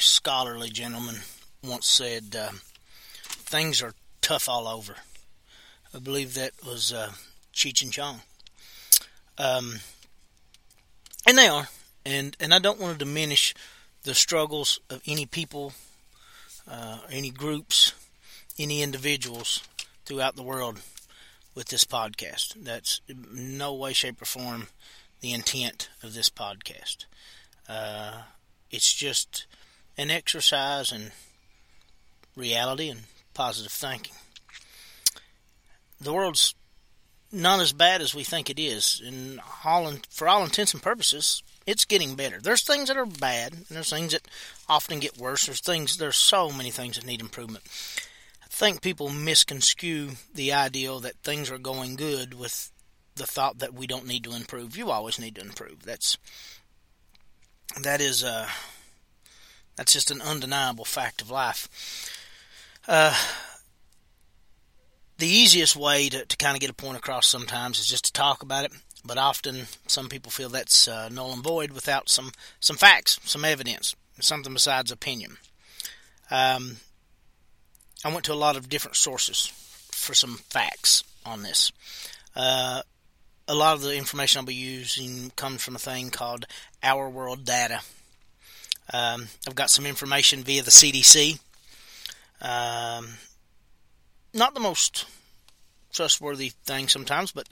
very scholarly gentleman once said uh, things are tough all over. I believe that was uh, Cheech and Chong. Um, and they are, and and I don't want to diminish the struggles of any people, uh, any groups, any individuals throughout the world with this podcast. That's no way, shape, or form the intent of this podcast. Uh, it's just an exercise in reality and positive thinking. The world's not as bad as we think it is. And all, for all intents and purposes, it's getting better. There's things that are bad, and there's things that often get worse. There's things. There's so many things that need improvement. I think people misconstrue the ideal that things are going good with the thought that we don't need to improve. You always need to improve. That's that is uh, that's just an undeniable fact of life. Uh, the easiest way to, to kind of get a point across sometimes is just to talk about it, but often some people feel that's uh, null and void without some, some facts, some evidence, something besides opinion. Um, I went to a lot of different sources for some facts on this. Uh, a lot of the information I'll be using comes from a thing called Our World Data. Um, I've got some information via the CDC. Um, not the most trustworthy thing sometimes, but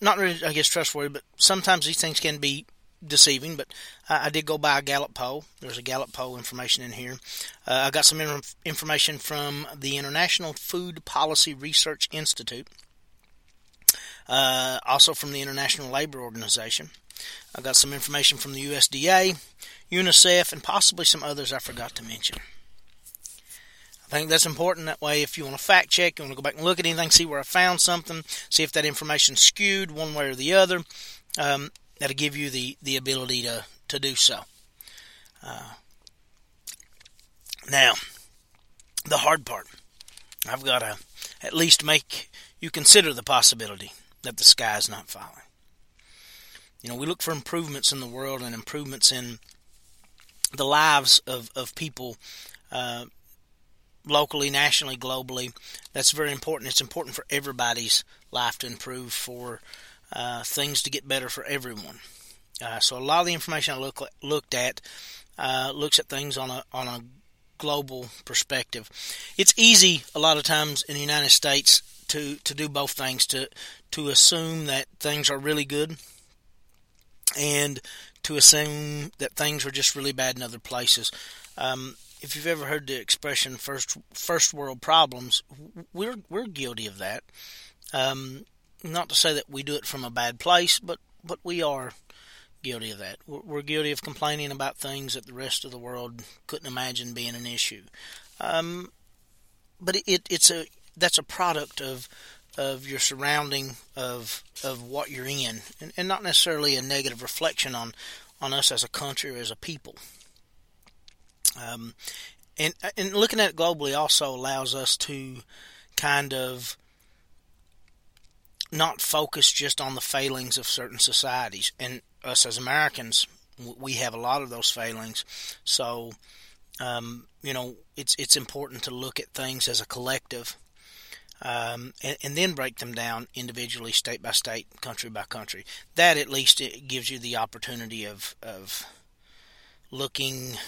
not really, I guess, trustworthy, but sometimes these things can be deceiving. But I, I did go by a Gallup poll. There's a Gallup poll information in here. Uh, I got some information from the International Food Policy Research Institute uh, also from the International Labor Organization. I got some information from the USDA, UNICEF, and possibly some others I forgot to mention. I think that's important. That way, if you want to fact check, you want to go back and look at anything, see where I found something, see if that information's skewed one way or the other, um, that'll give you the, the ability to, to do so. Uh, now, the hard part. I've got to at least make you consider the possibility that the sky is not falling. You know, we look for improvements in the world and improvements in the lives of, of people uh, locally, nationally, globally. That's very important. It's important for everybody's life to improve, for uh, things to get better for everyone. Uh, so a lot of the information I look, looked at uh, looks at things on a on a global perspective. It's easy a lot of times in the United States to to do both things to to assume that things are really good and to assume that things are just really bad in other places. Um, if you've ever heard the expression first first world problems, we're we're guilty of that. Um, not to say that we do it from a bad place, but but we are guilty of that. We're, we're guilty of complaining about things that the rest of the world couldn't imagine being an issue. Um, but it, it, it's a that's a product of of your surrounding of of what you're in, and, and not necessarily a negative reflection on on us as a country or as a people. Um, and and looking at it globally also allows us to kind of not focus just on the failings of certain societies. And us as Americans, we have a lot of those failings. So, um, you know, it's it's important to look at things as a collective um, and, and, then break them down individually, state by state, country by country. That at least it gives you the opportunity of of looking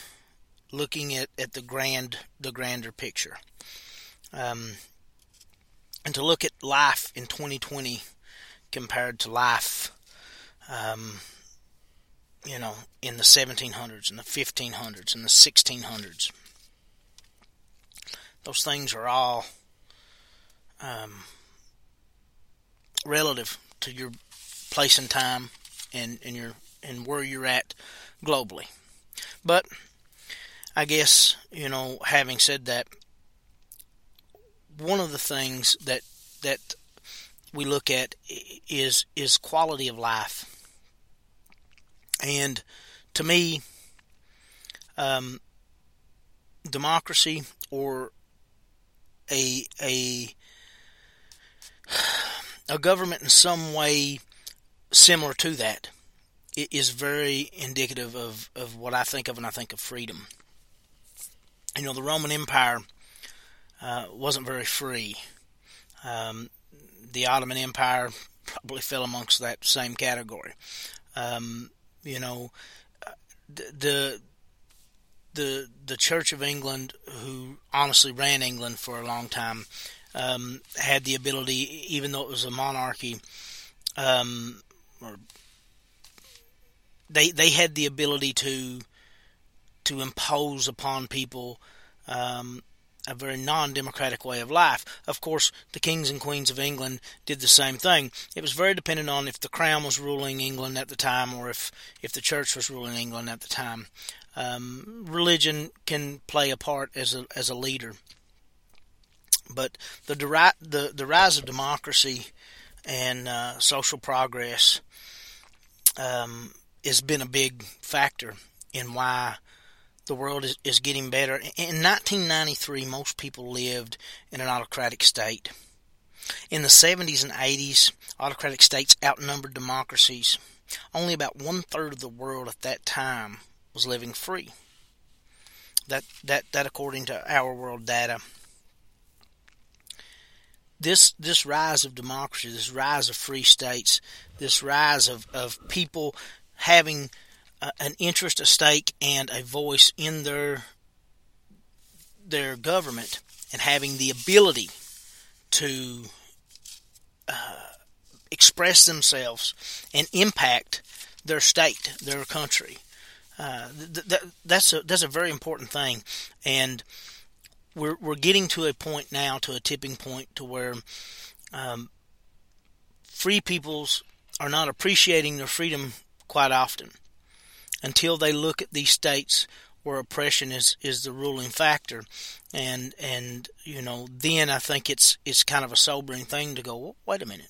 looking at, at the grand the grander picture. Um, and to look at life in 2020 compared to life, um, you know, in the 1700s and the 1500s and the 1600s. Those things are all um, relative to your place and time and, and your and where you're at globally. But I guess, you know, having said that, one of the things that that we look at is is quality of life. And to me, um, democracy or a a a government in some way similar to that is very indicative of, of what I think of when I think of freedom. You know, the Roman Empire uh, wasn't very free. Um, the Ottoman Empire probably fell amongst that same category. Um, you know, the the the Church of England, who honestly ran England for a long time, um, had the ability, even though it was a monarchy, um, or they they had the ability to to impose upon people um, a very non-democratic way of life. Of course, the kings and queens of England did the same thing. It was very dependent on if the crown was ruling England at the time or if if the church was ruling England at the time. Um, religion can play a part as a as a leader, but the the the rise of democracy and uh, social progress um, has been a big factor in why the world is, is getting better. In 1993, most people lived in an autocratic state. In the 70s and 80s, autocratic states outnumbered democracies. Only about one third of the world at that time was living free. That that that according to our world data. This this rise of democracy, this rise of free states, this rise of, of people having an interest, a stake, and a voice in their their government, and having the ability to uh, express themselves and impact their state, their country. Uh, th- th- that's a that's a very important thing, and we're we're getting to a point now, to a tipping point, to where um, free peoples are not appreciating their freedom quite often until they look at these states where oppression is, is the ruling factor. And and you know, then I think it's it's kind of a sobering thing to go, well, wait a minute.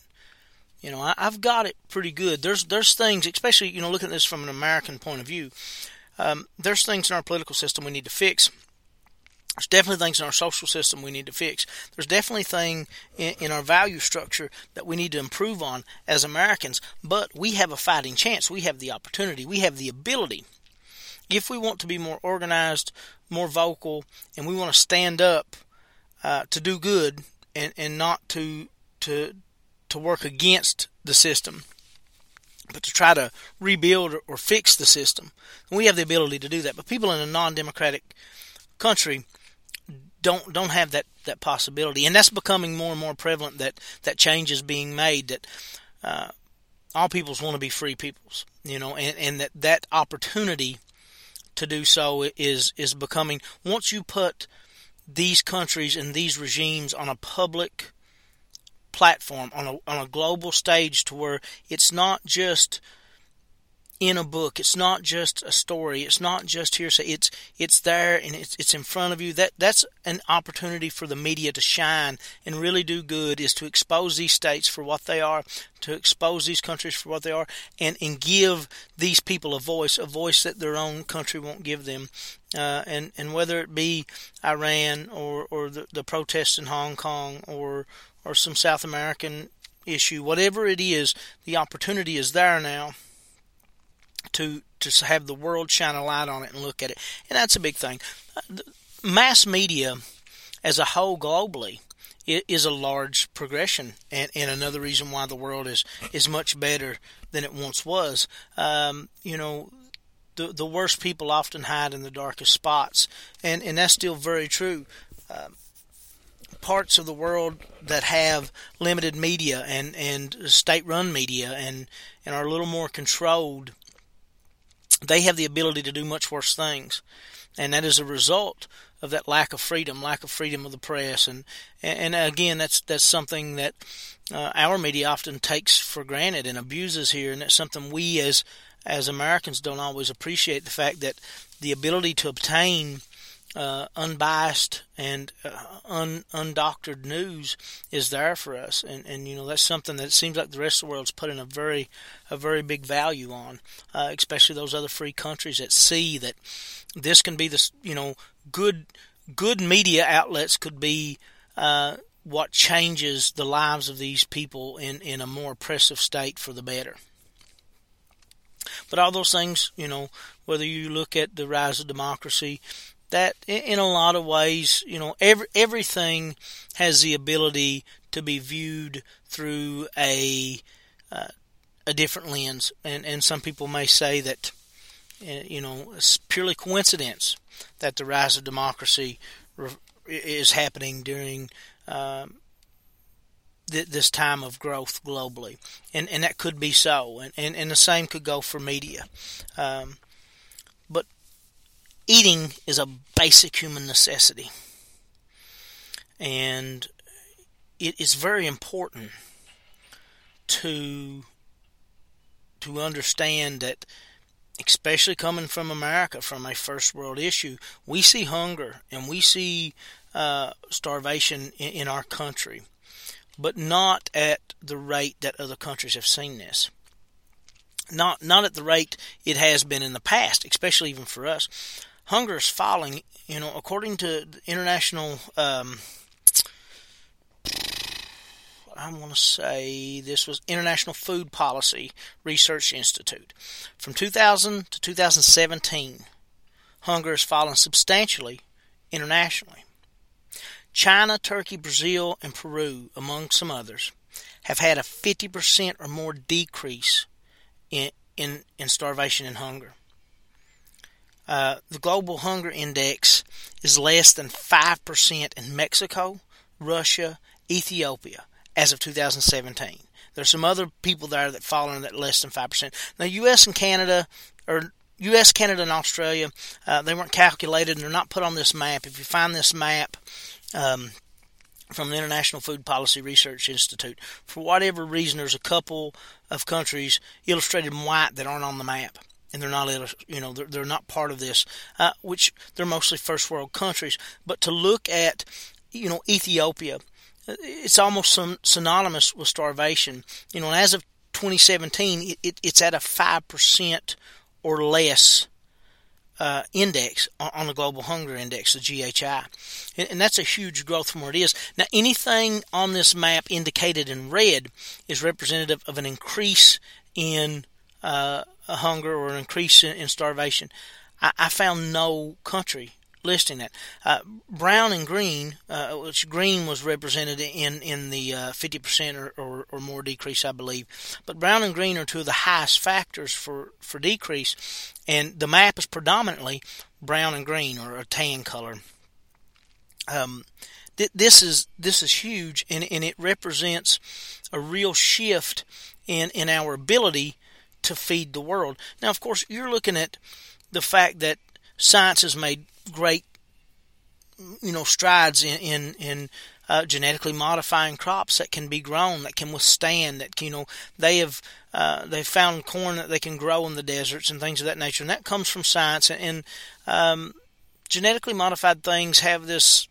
You know, I, have got it pretty good. There's there's things, especially you know, looking at this from an American point of view. Um, there's things in our political system we need to fix. There's definitely things in our social system we need to fix. There's definitely things in, in, our value structure that we need to improve on as Americans. But we have a fighting chance. We have the opportunity. We have the ability. If we want to be more organized, more vocal, and we want to stand up uh, to do good and, and not to to to work against the system, but to try to rebuild or, or fix the system, we have the ability to do that. But people in a non-democratic country don't don't have that that possibility, and that's becoming more and more prevalent. That that change is being made. That uh, all peoples want to be free peoples, you know, and, and that that opportunity to do so is is becoming once you put these countries and these regimes on a public platform on a on a global stage to where it's not just in a book. It's not just a story. It's not just hearsay. It's it's there and it's it's in front of you. That that's an opportunity for the media to shine and really do good. Is to expose these states for what they are, to expose these countries for what they are, and and give these people a voice, a voice that their own country won't give them. Uh, and and whether it be Iran or or the, the protests in Hong Kong or or some South American issue, whatever it is, the opportunity is there now to to have the world shine a light on it and look at it, and that's a big thing. Mass media, as a whole, globally, is a large progression, and, and another reason why the world is is much better than it once was. Um, you know, the the worst people often hide in the darkest spots, and and that's still very true. Um, parts of the world that have limited media and and state run media and and are a little more controlled they have the ability to do much worse things. And that is a result of that lack of freedom, lack of freedom of the press, and and again, that's that's something that uh, our media often takes for granted and abuses here, and that's something we as as Americans don't always appreciate the fact that the ability to obtain uh, unbiased and uh, un, undoctored news is there for us, and and you know that's something that seems like the rest of the world's putting a very a very big value on, uh, especially those other free countries that see that this can be this you know good good media outlets could be. Uh, what changes the lives of these people in, in a more oppressive state for the better. But all those things, you know, whether you look at the rise of democracy, that in a lot of ways, you know, every, everything has the ability to be viewed through a uh, a different lens, and and some people may say that, uh, you know, it's purely coincidence that the rise of democracy is happening during um, th- this time of growth globally, and and that could be so, and and, and the same could go for media, um, eating is a basic human necessity, and it is very important to to understand that especially coming from America, from a first world issue, we see hunger and we see uh, starvation in, in, our country but not at the rate that other countries have seen this. Not not at the rate it has been in the past, especially even for us. Hunger is falling. You know, according to the international. Um, I want to say this was International Food Policy Research Institute. From 2000 to 2017, hunger has fallen substantially internationally. China, Turkey, Brazil, and Peru, among some others, have had a 50% or more decrease in, in, in starvation and hunger. Uh, the global hunger index is less than 5% in Mexico, Russia, Ethiopia as of 2017. There's some other people there that fall in that less than 5%. Now, U.S. and Canada, or U.S., Canada, and Australia, uh, they weren't calculated and they're not put on this map. If you find this map, um, from the International Food Policy Research Institute. For whatever reason, there's a couple of countries illustrated in white that aren't on the map, and they're not, you know, they're, they're not part of this. Uh, which they're mostly first world countries. But to look at, you know, Ethiopia, it's almost synonymous with starvation. You know, as of 2017, it, it, it's at a five percent or less uh, index on the global hunger index, the GHI, and, and, that's a huge growth from where it is. Now, anything on this map indicated in red is representative of an increase in uh, hunger or an increase in, in starvation. I, I, found no country listing that. Uh, brown and green, uh, which green was represented in in the uh, 50% or, or, or, more decrease, I believe. But brown and green are two of the highest factors for, for decrease, and the map is predominantly brown and green or a tan color. Um, th- this is this is huge, and, and it represents a real shift in in our ability to feed the world. Now, of course, you're looking at the fact that science has made great, you know, strides in in, in uh, genetically modifying crops that can be grown, that can withstand, that you know they have uh, they've found corn that they can grow in the deserts and things of that nature, and that comes from science. And, and um, genetically modified things have this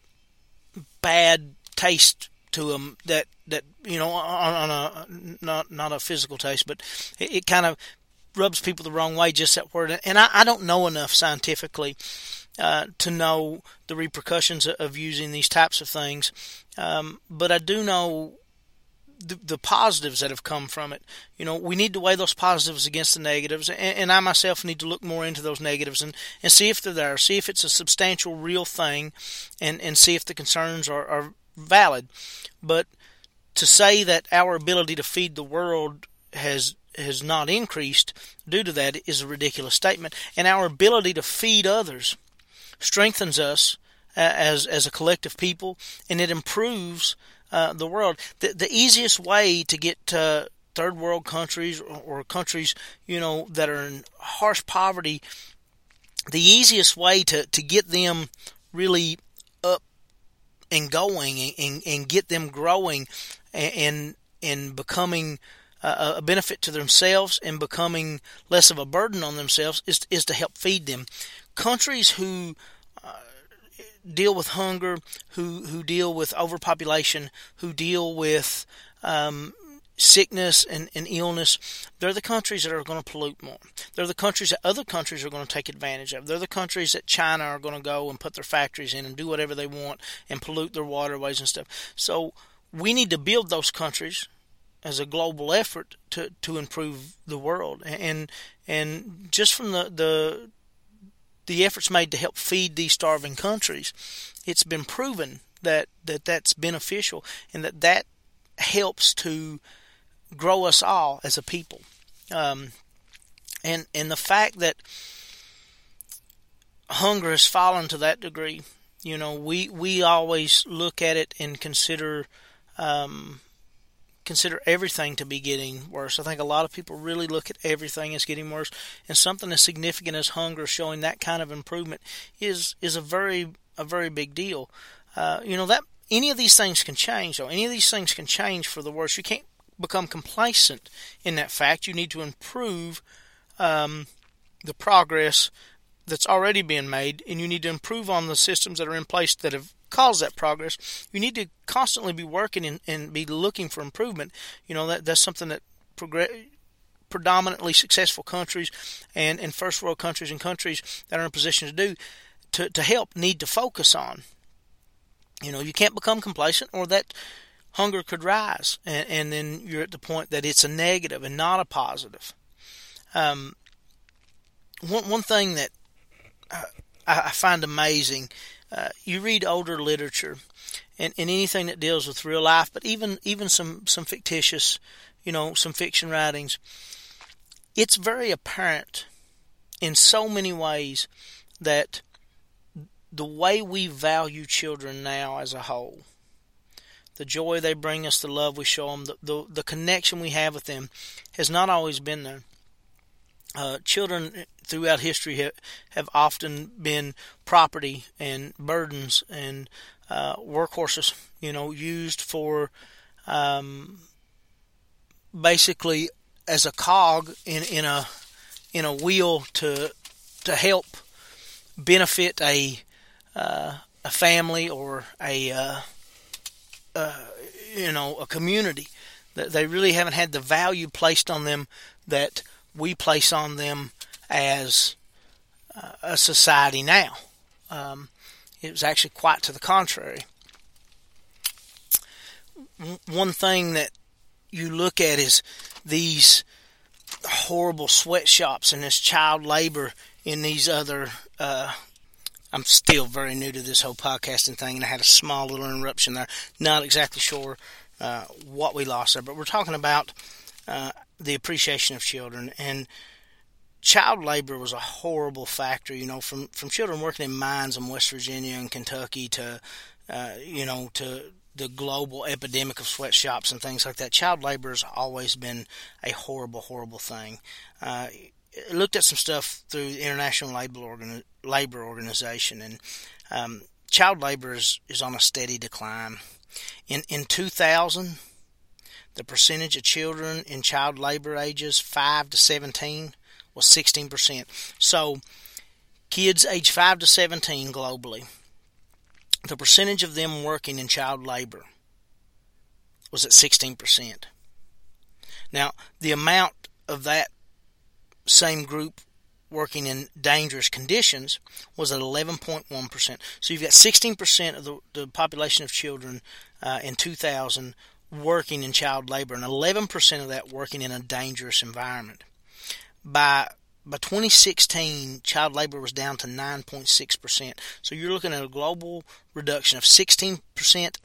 bad taste to them that that you know on, on a not not a physical taste, but it, it kind of rubs people the wrong way. Just that word, and I, I don't know enough scientifically uh, to know the repercussions of using these types of things. Um, but I do know the, the, positives that have come from it. You know, we need to weigh those positives against the negatives, and, and I myself need to look more into those negatives and, and see if they're there, see if it's a substantial, real thing, and, and see if the concerns are, are valid. But to say that our ability to feed the world has has not increased due to that is a ridiculous statement, and our ability to feed others strengthens us uh, as as a collective people, and it improves uh, the world. The, the easiest way to get third world countries or, or countries, you know, that are in harsh poverty, the easiest way to, to get them really up and going and, and get them growing and, and becoming a benefit to themselves and becoming less of a burden on themselves is is to help feed them countries who uh, deal with hunger, who who deal with overpopulation, who deal with um, sickness and, and illness, they're the countries that are going to pollute more. They're the countries that other countries are going to take advantage of. They're the countries that China are going to go and put their factories in and do whatever they want and pollute their waterways and stuff. So we need to build those countries as a global effort to, to improve the world and and just from the, the the efforts made to help feed these starving countries, it's been proven that, that that's beneficial and that that helps to grow us all as a people. Um, and and the fact that hunger has fallen to that degree, you know, we we always look at it and consider um, consider everything to be getting worse. I think a lot of people really look at everything as getting worse, and something as significant as hunger showing that kind of improvement is is a very a very big deal. Uh, you know that any of these things can change, though. Any of these things can change for the worse. You can't become complacent in that fact. You need to improve um, the progress that's already being made, and you need to improve on the systems that are in place that have cause that progress. You need to constantly be working and, and be looking for improvement. You know that that's something that progress predominantly successful countries and, and first world countries and countries that are in a position to do to, to help need to focus on. You know, you can't become complacent or that hunger could rise and, and then you're at the point that it's a negative and not a positive. Um, one, one thing that I, I find amazing uh, you read older literature and, and anything that deals with real life, but even even some some fictitious, you know, some fiction writings. It's very apparent in so many ways that the way we value children now as a whole, the joy they bring us, the love we show them, the, the, the connection we have with them, has not always been there. Uh, children throughout history have, have often been property and burdens and uh, workhorses, you know, used for um, basically as a cog in, in a in a wheel to to help benefit a uh, a family or a uh, uh, you know a community. They really haven't had the value placed on them that we place on them as uh, a society now. Um, it was actually quite to the contrary. One thing that you look at is these horrible sweatshops and this child labor in these other. Uh, I'm still very new to this whole podcasting thing, and I had a small little interruption there. Not exactly sure uh, what we lost there, but we're talking about uh, the appreciation of children and child labor was a horrible factor, you know, from, from children working in mines in West Virginia and Kentucky to, uh, you know, to the global epidemic of sweatshops and things like that. Child labor has always been a horrible, horrible thing. Uh, looked at some stuff through the International Labor, Organi- labor Organization, and um, child labor is, is on a steady decline. In in 2000, the percentage of children in child labor ages 5 to 17 was 16%. So, kids age 5 to 17 globally, the percentage of them working in child labor was at 16%. Now, the amount of that same group working in dangerous conditions was at 11.1%. So you've got 16% of the, the population of children uh, in 2000 working in child labor, and 11% of that working in a dangerous environment by by 2016, child labor was down to 9.6%. So you're looking at a global reduction of 16%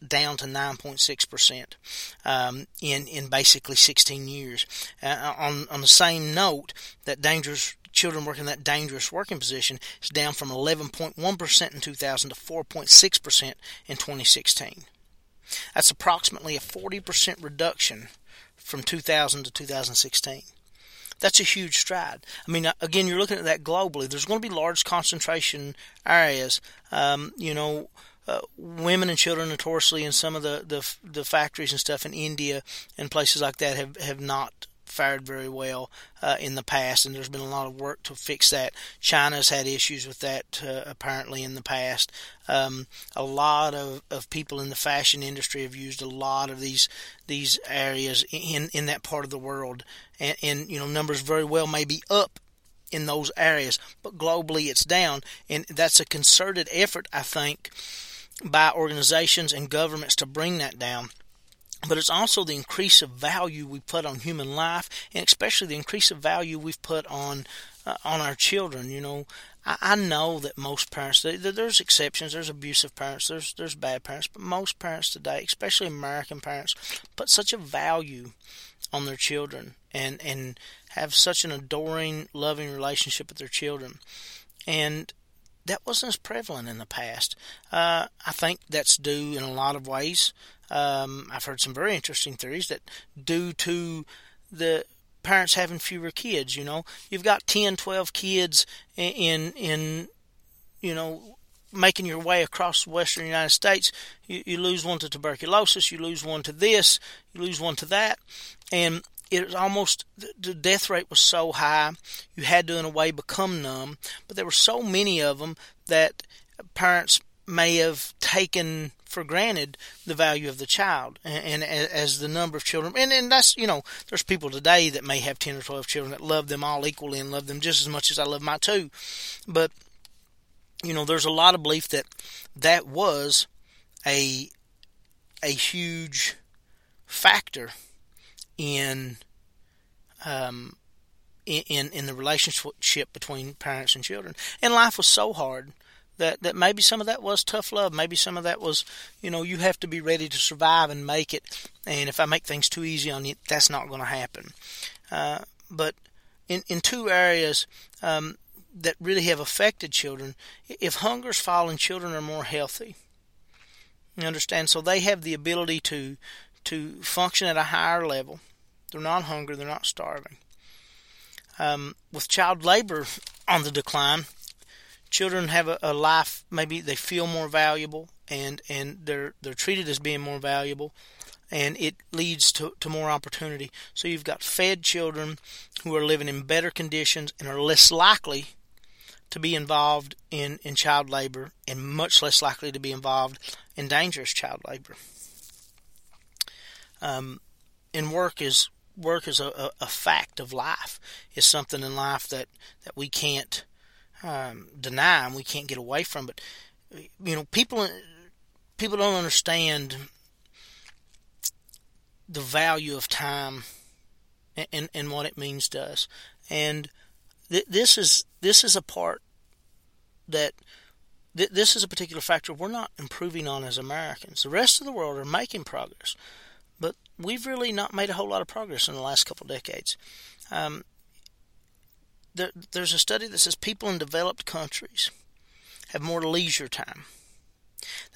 down to 9.6% um, in in basically 16 years. Uh, on on the same note, that dangerous children working in that dangerous working position is down from 11.1% in 2000 to 4.6% in 2016. That's approximately a 40% reduction from 2000 to 2016. That's a huge stride. I mean, again, you're looking at that globally. There's going to be large concentration areas. Um, you know, uh, women and children notoriously in some of the, the the factories and stuff in India and places like that have have not fared very well uh, in the past, and there's been a lot of work to fix that. China's had issues with that uh, apparently in the past. Um, a lot of, of people in the fashion industry have used a lot of these these areas in in that part of the world, and, and you know numbers very well may be up in those areas, but globally it's down, and that's a concerted effort, I think, by organizations and governments to bring that down but it's also the increase of value we put on human life, and especially the increase of value we've put on uh, on our children. You know, I, I know that most parents, there's exceptions, there's abusive parents, there's there's bad parents, but most parents today, especially American parents, put such a value on their children and and have such an adoring, loving relationship with their children, and that wasn't as prevalent in the past. Uh, I think that's due in a lot of ways. Um, I've heard some very interesting theories that due to the parents having fewer kids. You know, you've got 10, 12 kids in in you know making your way across the western United States. You, you lose one to tuberculosis, you lose one to this, you lose one to that, and it was almost the death rate was so high you had to in a way become numb but there were so many of them that parents may have taken for granted the value of the child and, and, as the number of children. And, and that's you know there's people today that may have 10 or 12 children that love them all equally and love them just as much as I love my two. But you know there's a lot of belief that that was a a huge factor in um in in the relationship between parents and children. And life was so hard that that maybe some of that was tough love. Maybe some of that was you know you have to be ready to survive and make it. And if i make things too easy on you that's not going to happen. Uh, but in in two areas um, that really have affected children if hunger's falling children are more healthy. You understand? So they have the ability to to function at a higher level. They're not hungry they're not starving. Um, with child labor on the decline children have a, a life maybe they feel more valuable and and they're they're treated as being more valuable and it leads to, to more opportunity. So you've got fed children who are living in better conditions and are less likely to be involved in, in child labor and much less likely to be involved in dangerous child labor. Um, and work is work is a, a, a fact of life. It's something in life that, that we can't um, deny and we can't get away from. But you know, people people don't understand the value of time and, and, and what it means to us. And th- this is this is a part that th- this is a particular factor we're not improving on as Americans. The rest of the world are making progress, but we've really not made a whole lot of progress in the last couple of decades. Um, there, there's a study that says people in developed countries have more leisure time.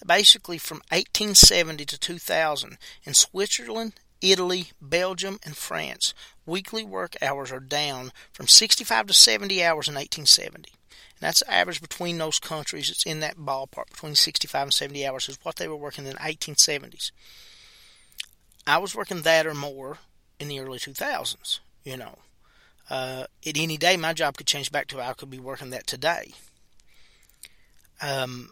Basically, from 1870 to 2000, in Switzerland, Italy, Belgium, and France, weekly work hours are down from 65 to 70 hours in 1870. And that's the average between those countries. It's in that ballpark, between 65 and 70 hours is what they were working in the 1870s. I was working that or more in the early 2000s, you know. Uh, at any day, my job could change back to I could be working that today. Um,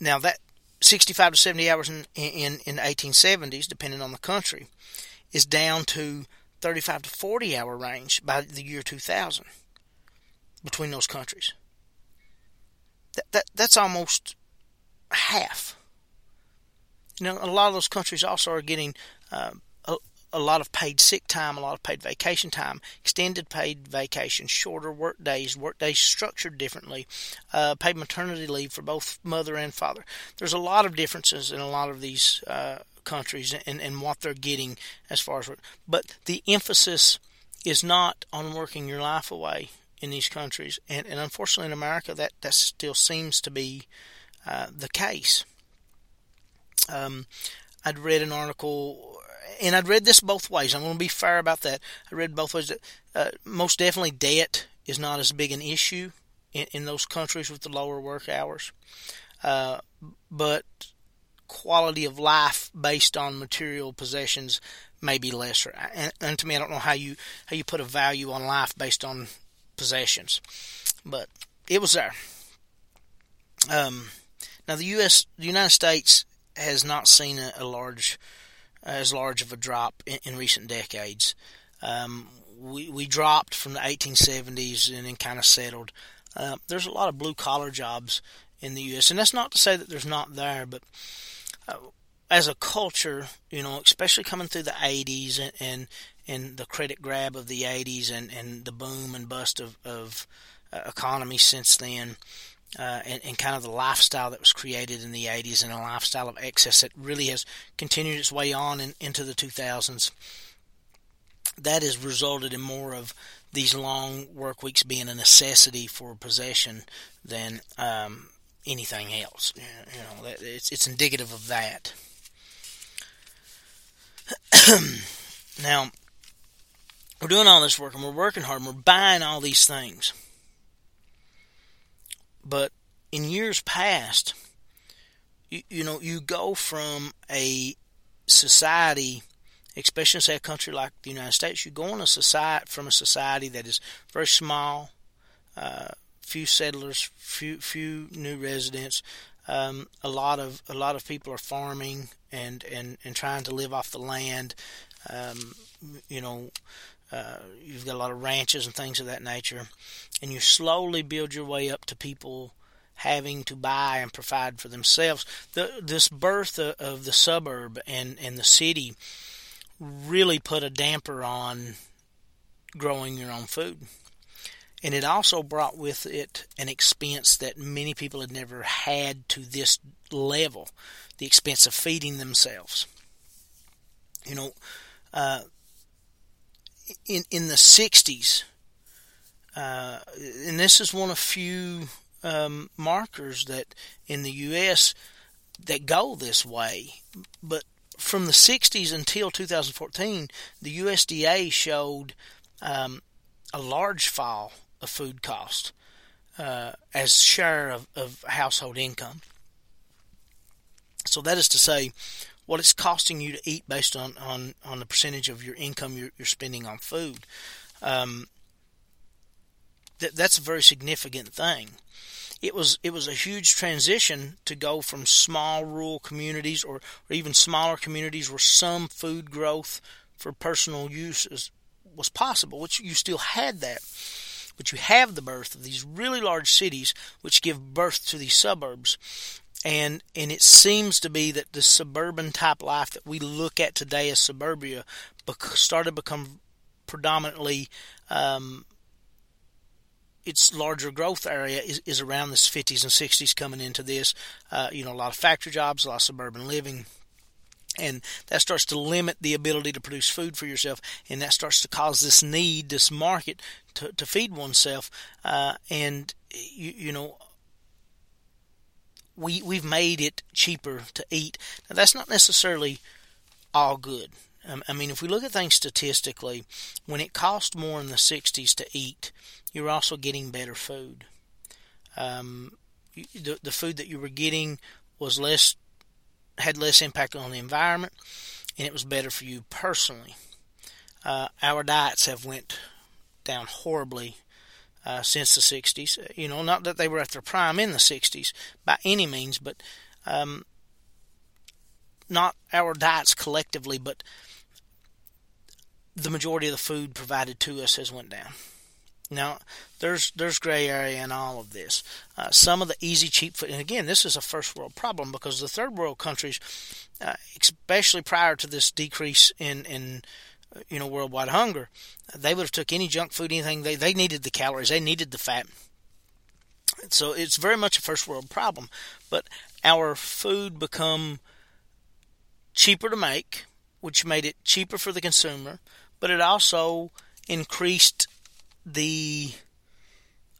now that 65 to 70 hours in, in in 1870s, depending on the country, is down to 35 to 40 hour range by the year 2000 between those countries. That, that that's almost half. Know, a lot of those countries also are getting uh, a lot of paid sick time, a lot of paid vacation time, extended paid vacation, shorter work days, work days structured differently, uh, paid maternity leave for both mother and father. There's a lot of differences in a lot of these uh, countries and, and what they're getting as far as work. But the emphasis is not on working your life away in these countries. And, and unfortunately in America, that, that still seems to be uh, the case. Um, I'd read an article and I'd read this both ways. I'm going to be fair about that. I read both ways. That, uh, most definitely, debt is not as big an issue in, in those countries with the lower work hours, uh, but quality of life based on material possessions may be lesser. And, and to me, I don't know how you how you put a value on life based on possessions, but it was there. Um, now, the U.S. the United States has not seen a, a large as large of a drop in, in recent decades. Um, we we dropped from the 1870s and then kind of settled. Uh, there's a lot of blue collar jobs in the U.S. and that's not to say that there's not there, but uh, as a culture, you know, especially coming through the 80s and, and, and the credit grab of the 80s and, and the boom and bust of, of uh, economy since then, uh, and, and, kind of the lifestyle that was created in the 80s and a lifestyle of excess that really has continued its way on in, into the 2000s. That has resulted in more of these long work weeks being a necessity for possession than um, anything else. You know, it's it's indicative of that. now, we're doing all this work and we're working hard and we're buying all these things. But in years past, you, you know, you go from a society, especially say a country like the United States, you go on a society from a society that is very small, uh, few settlers, few few new residents. Um, a lot of a lot of people are farming and, and, and trying to live off the land. Um, you know, uh, you've got a lot of ranches and things of that nature, and you slowly build your way up to people having to buy and provide for themselves. The, this birth of, of the suburb and, and the city really put a damper on growing your own food. And it also brought with it an expense that many people had never had to this level the expense of feeding themselves. You know, uh, in in the '60s, uh, and this is one of few um, markers that in the U.S. that go this way. But from the '60s until 2014, the USDA showed um, a large fall of food cost uh, as share of, of household income. So that is to say, what it's costing you to eat based on, on, on the percentage of your income you're, you're spending on food. Um, that, that's a very significant thing. It was it was a huge transition to go from small rural communities or, or even smaller communities where some food growth for personal use is, was possible, which you still had that. But you have the birth of these really large cities which give birth to these suburbs and and it seems to be that the suburban type life that we look at today as suburbia started to become predominantly um, its larger growth area is, is around this 50s and 60s coming into this. Uh, you know, a lot of factory jobs, a lot of suburban living. And that starts to limit the ability to produce food for yourself, and that starts to cause this need, this market to, to feed oneself. Uh, and you, you know, we we've made it cheaper to eat. Now that's not necessarily all good. Um, I mean, if we look at things statistically, when it cost more in the '60s to eat, you're also getting better food. Um, the the food that you were getting was less had less impact on the environment, and it was better for you personally. Uh, our diets have went down horribly uh, since the 60s. You know, not that they were at their prime in the 60s by any means, but um, not our diets collectively, but the majority of the food provided to us has went down. Now, there's there's gray area in all of this. Uh, some of the easy, cheap food, and again, this is a first world problem because the third world countries, uh, especially prior to this decrease in in Uh, you know, worldwide hunger, they would have took any junk food, anything. They they needed the calories, they needed the fat. So it's very much a first world problem. But our food become cheaper to make, which made it cheaper for the consumer, but it also increased the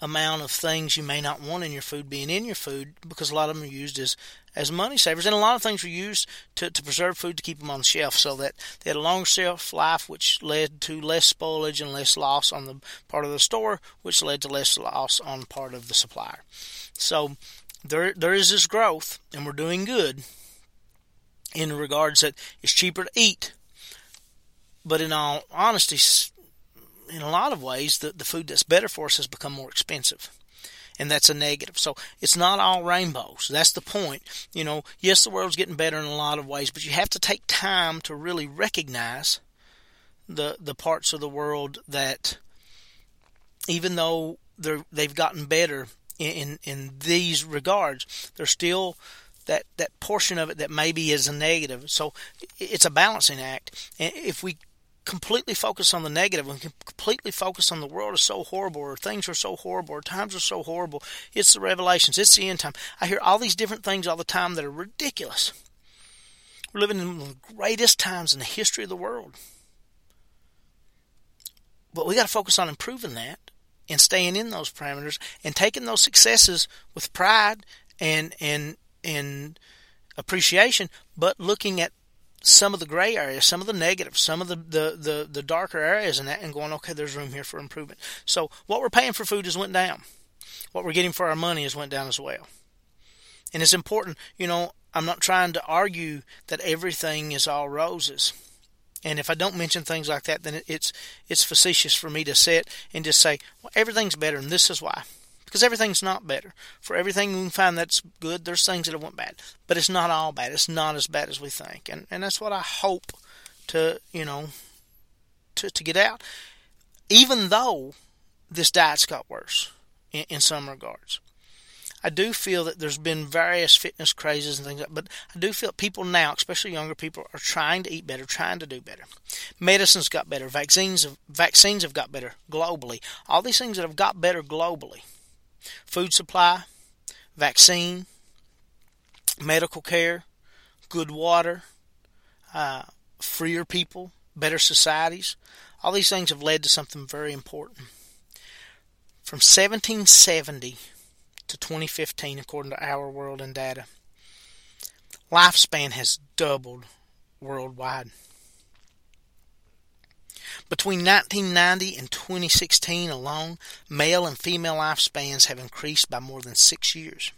amount of things you may not want in your food being in your food because a lot of them are used as as money savers. And a lot of things were used to, to preserve food to keep them on the shelf so that they had a longer shelf life which led to less spoilage and less loss on the part of the store which led to less loss on part of the supplier. So there there is this growth and we're doing good in regards that it's cheaper to eat. But in all honesty in a lot of ways, the, the food that's better for us has become more expensive. And that's a negative. So it's not all rainbows. That's the point. You know, yes, the world's getting better in a lot of ways, but you have to take time to really recognize the the parts of the world that, even though they've gotten better in in, in these regards, they're still that that portion of it that maybe is a negative. So it's a balancing act. And if we completely focus on the negative and completely focus on the world is so horrible or things are so horrible or times are so horrible, it's the revelations. It's the end time. I hear all these different things all the time that are ridiculous. We're living in the greatest times in the history of the world. But we got to focus on improving that and staying in those parameters and taking those successes with pride and and and appreciation, but looking at some of the gray areas, some of the negatives, some of the, the, the, the darker areas in that and going, okay, there's room here for improvement. So what we're paying for food has went down. What we're getting for our money has went down as well. And it's important, you know, I'm not trying to argue that everything is all roses. And if I don't mention things like that, then it's it's facetious for me to sit and just say, well, everything's better, and this is why. Because everything's not better. For everything we find that's good, there's things that have went bad. But it's not all bad. It's not as bad as we think. And and that's what I hope to, you know, to, to get out. Even though this diet's got worse in, in some regards. I do feel that there's been various fitness crazes and things, like, but I do feel people now, especially younger people, are trying to eat better, trying to do better. Medicine's got better, vaccines have, vaccines have got better globally. All these things that have got better globally, food supply, vaccine, medical care, good water, uh, freer people, better societies. All these things have led to something very important. From 1770 to 2015, according to Our World in Data. Lifespan has doubled worldwide. Between 1990 and 2016 alone, male and female lifespans have increased by more than six years.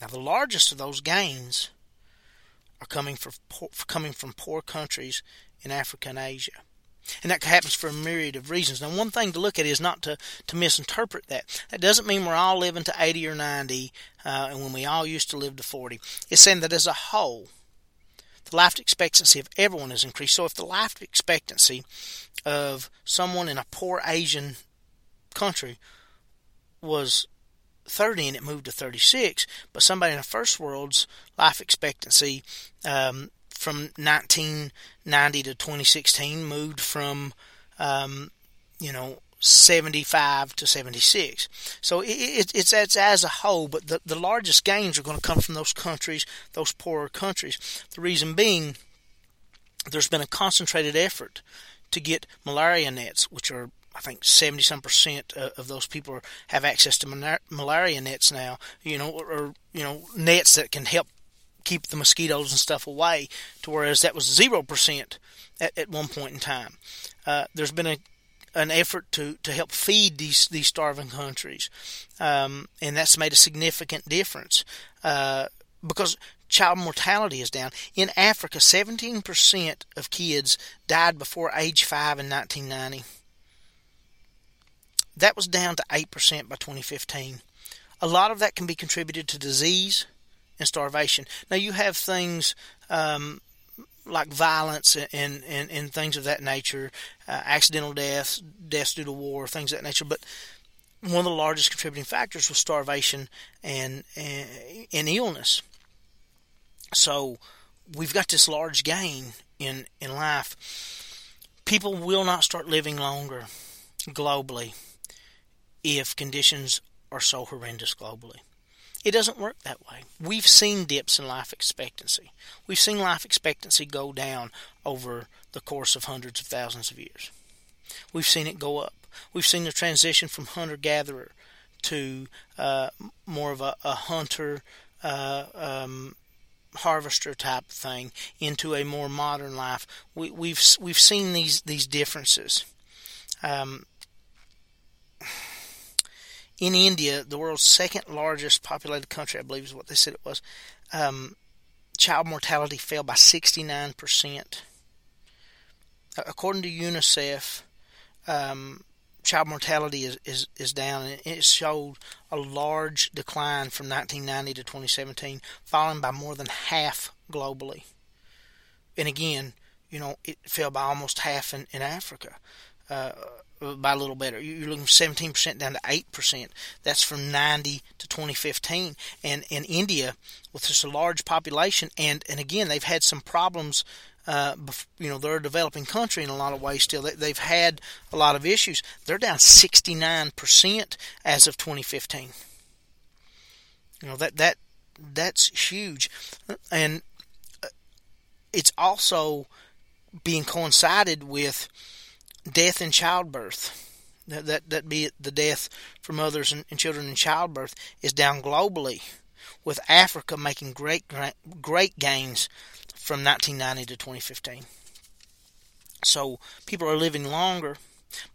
Now, the largest of those gains are coming from poor, coming from poor countries in Africa and Asia. And that happens for a myriad of reasons. Now, one thing to look at is not to, to misinterpret that. That doesn't mean we're all living to 80 or 90 uh, and when we all used to live to 40. It's saying that as a whole, the life expectancy of everyone has increased. So if the life expectancy of someone in a poor Asian country was 30 and it moved to 36, but somebody in the first world's life expectancy um, from 1990 to 2016 moved from, um, you know, 75 to 76. So it, it, it's, it's as a whole, but the, the largest gains are going to come from those countries, those poorer countries. The reason being, there's been a concentrated effort to get malaria nets, which are I think 70 some percent of those people have access to malaria nets now, you know, or, you know, nets that can help keep the mosquitoes and stuff away, to whereas that was zero percent at, at one point in time. Uh, there's been a an effort to, to help feed these these starving countries, um, and that's made a significant difference uh, because child mortality is down. In Africa, 17% of kids died before age five in 1990. That was down to 8% by 2015. A lot of that can be contributed to disease, and starvation. Now you have things um, like violence and, and, and things of that nature, uh, accidental deaths, deaths due to war, things of that nature. But one of the largest contributing factors was starvation and, and, and illness. So we've got this large gain in, in life. People will not start living longer globally if conditions are so horrendous globally. It doesn't work that way. We've seen dips in life expectancy. We've seen life expectancy go down over the course of hundreds of thousands of years. We've seen it go up. We've seen the transition from hunter gatherer to uh, more of a, a hunter uh, um, harvester type thing into a more modern life. We, have we've, we've seen these these differences. Um, in India, the world's second largest populated country, I believe is what they said it was, um, child mortality fell by 69%. According to UNICEF, um, child mortality is, is, is down, and it showed a large decline from 1990 to 2017, falling by more than half globally. And again, you know, it fell by almost half in, in Africa. Uh, by a little better. You're looking from 17% down to 8%. That's from 90 to 2015. And in India, with such a large population, and, and again, they've had some problems. Uh, you know, they're a developing country in a lot of ways still. They, they've had a lot of issues. They're down 69% as of 2015. You know, that, that, that's huge. And uh, it's also being coincided with death in childbirth. That, that, that be it the death for mothers and, and children in childbirth is down globally, with Africa making great great gains from 1990 to 2015. So people are living longer,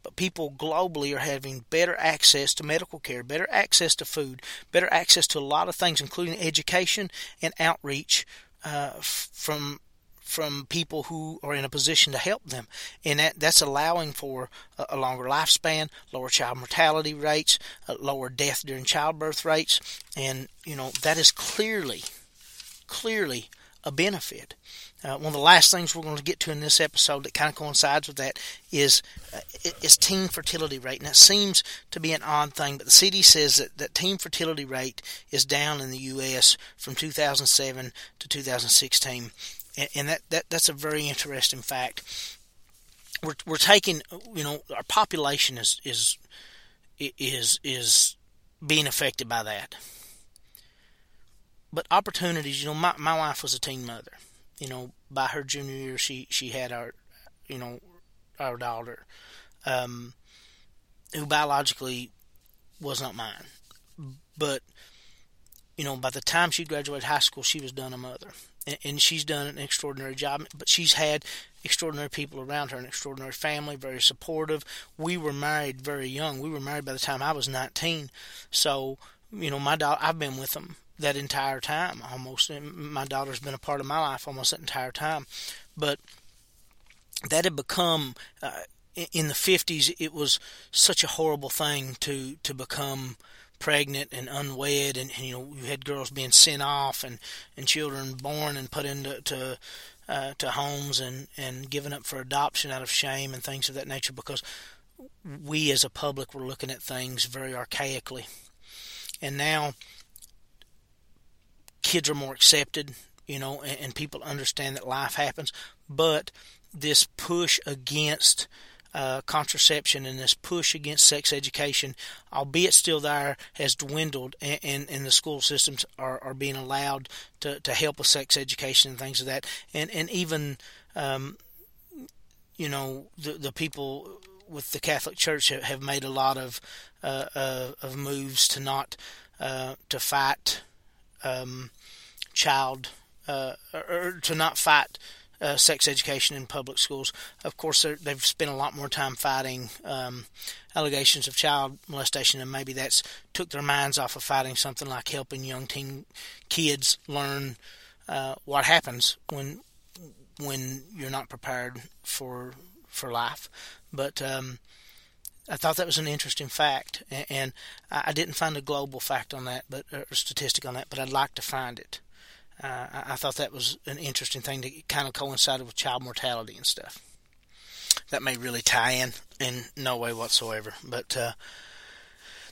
but people globally are having better access to medical care, better access to food, better access to a lot of things, including education and outreach uh, from from people who are in a position to help them. And that, that's allowing for a, a longer lifespan, lower child mortality rates, uh, lower death during childbirth rates. And, you know, that is clearly, clearly a benefit. Uh, one of the last things we're going to get to in this episode that kind of coincides with that is uh, is teen fertility rate. And that seems to be an odd thing, but the CDC says that, that teen fertility rate is down in the U.S. from 2007 to 2016 and, and that, that that's a very interesting fact. We're we're taking you know our population is is is is being affected by that. But opportunities, you know, my my wife was a teen mother. You know, by her junior year, she she had our, you know, our daughter, um, who biologically was not mine, but you know, by the time she graduated high school, she was done a mother and she's done an extraordinary job. But she's had extraordinary people around her, an extraordinary family, very supportive. We were married very young. We were married by the time I was 19. So, you know, my daughter, I've been with them that entire time almost. My daughter's been a part of my life almost that entire time. But that had become. Uh, in the 50s, it was such a horrible thing to to become pregnant and unwed, and, and, you know you had girls being sent off and and children born and put into to uh, to homes and and given up for adoption out of shame and things of that nature because we as a public were looking at things very archaically, and now kids are more accepted, you know, and, and people understand that life happens, but this push against uh, contraception and this push against sex education, albeit still there, has dwindled, and, and, and the school systems are, are being allowed to, to help with sex education and things of that. And, and even, um, you know, the, the people with the Catholic Church have made a lot of uh, uh, of moves to not uh, to fight um, child uh, or to not fight uh, sex education in public schools. Of course, they've spent a lot more time fighting um, allegations of child molestation, and maybe that's took their minds off of fighting something like helping young teen kids learn uh, what happens when when you're not prepared for for life. But um, I thought that was an interesting fact, and, I didn't find a global fact on that, but or statistic on that, but I'd like to find it uh, I, thought that was an interesting thing to kind of coincided with child mortality and stuff. That may really tie in in no way whatsoever, but uh,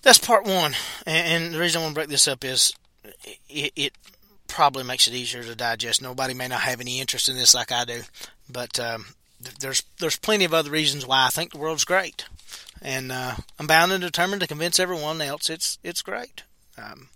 that's part one. And, and, the reason I want to break this up is it, it, probably makes it easier to digest. Nobody may not have any interest in this like I do, but um, there's there's plenty of other reasons why I think the world's great, and uh, I'm bound and determined to convince everyone else it's it's great. Um,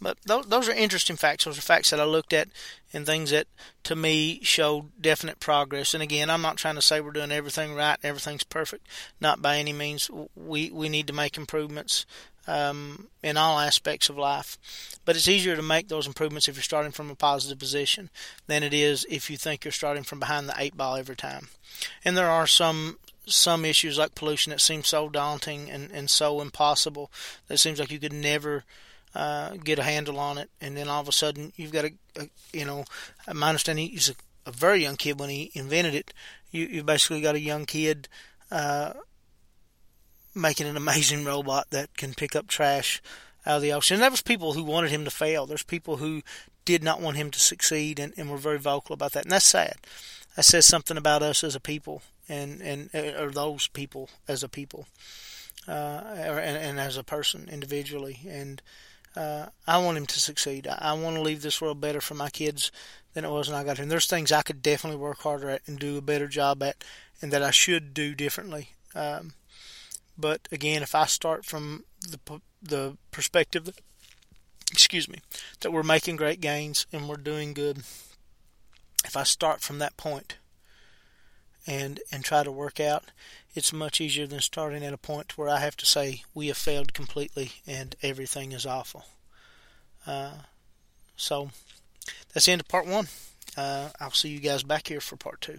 but those are interesting facts. Those are facts that I looked at and things that to me show definite progress. And again, I'm not trying to say we're doing everything right, everything's perfect. Not by any means. We we need to make improvements um, in all aspects of life. But it's easier to make those improvements if you're starting from a positive position than it is if you think you're starting from behind the eight ball every time. And there are some some issues like pollution that seem so daunting and, and so impossible that it seems like you could never uh, get a handle on it, and then all of a sudden you've got a, a you know, my understanding he's a, a, very young kid when he invented it. You you basically got a young kid uh, making an amazing robot that can pick up trash out of the ocean. And there was people who wanted him to fail. There's people who did not want him to succeed, and, and were very vocal about that, and that's sad. That says something about us as a people, and and uh, or those people as a people, uh, and, and as a person individually. And uh, I want him to succeed. I, I want to leave this world better for my kids than it was when I got here. There's things I could definitely work harder at and do a better job at, and that I should do differently. Um, but again, if I start from the the perspective that, excuse me, that we're making great gains and we're doing good, if I start from that point and and try to work out, it's much easier than starting at a point where I have to say we have failed completely and everything is awful. Uh, so that's the end of part one. Uh, I'll see you guys back here for part two.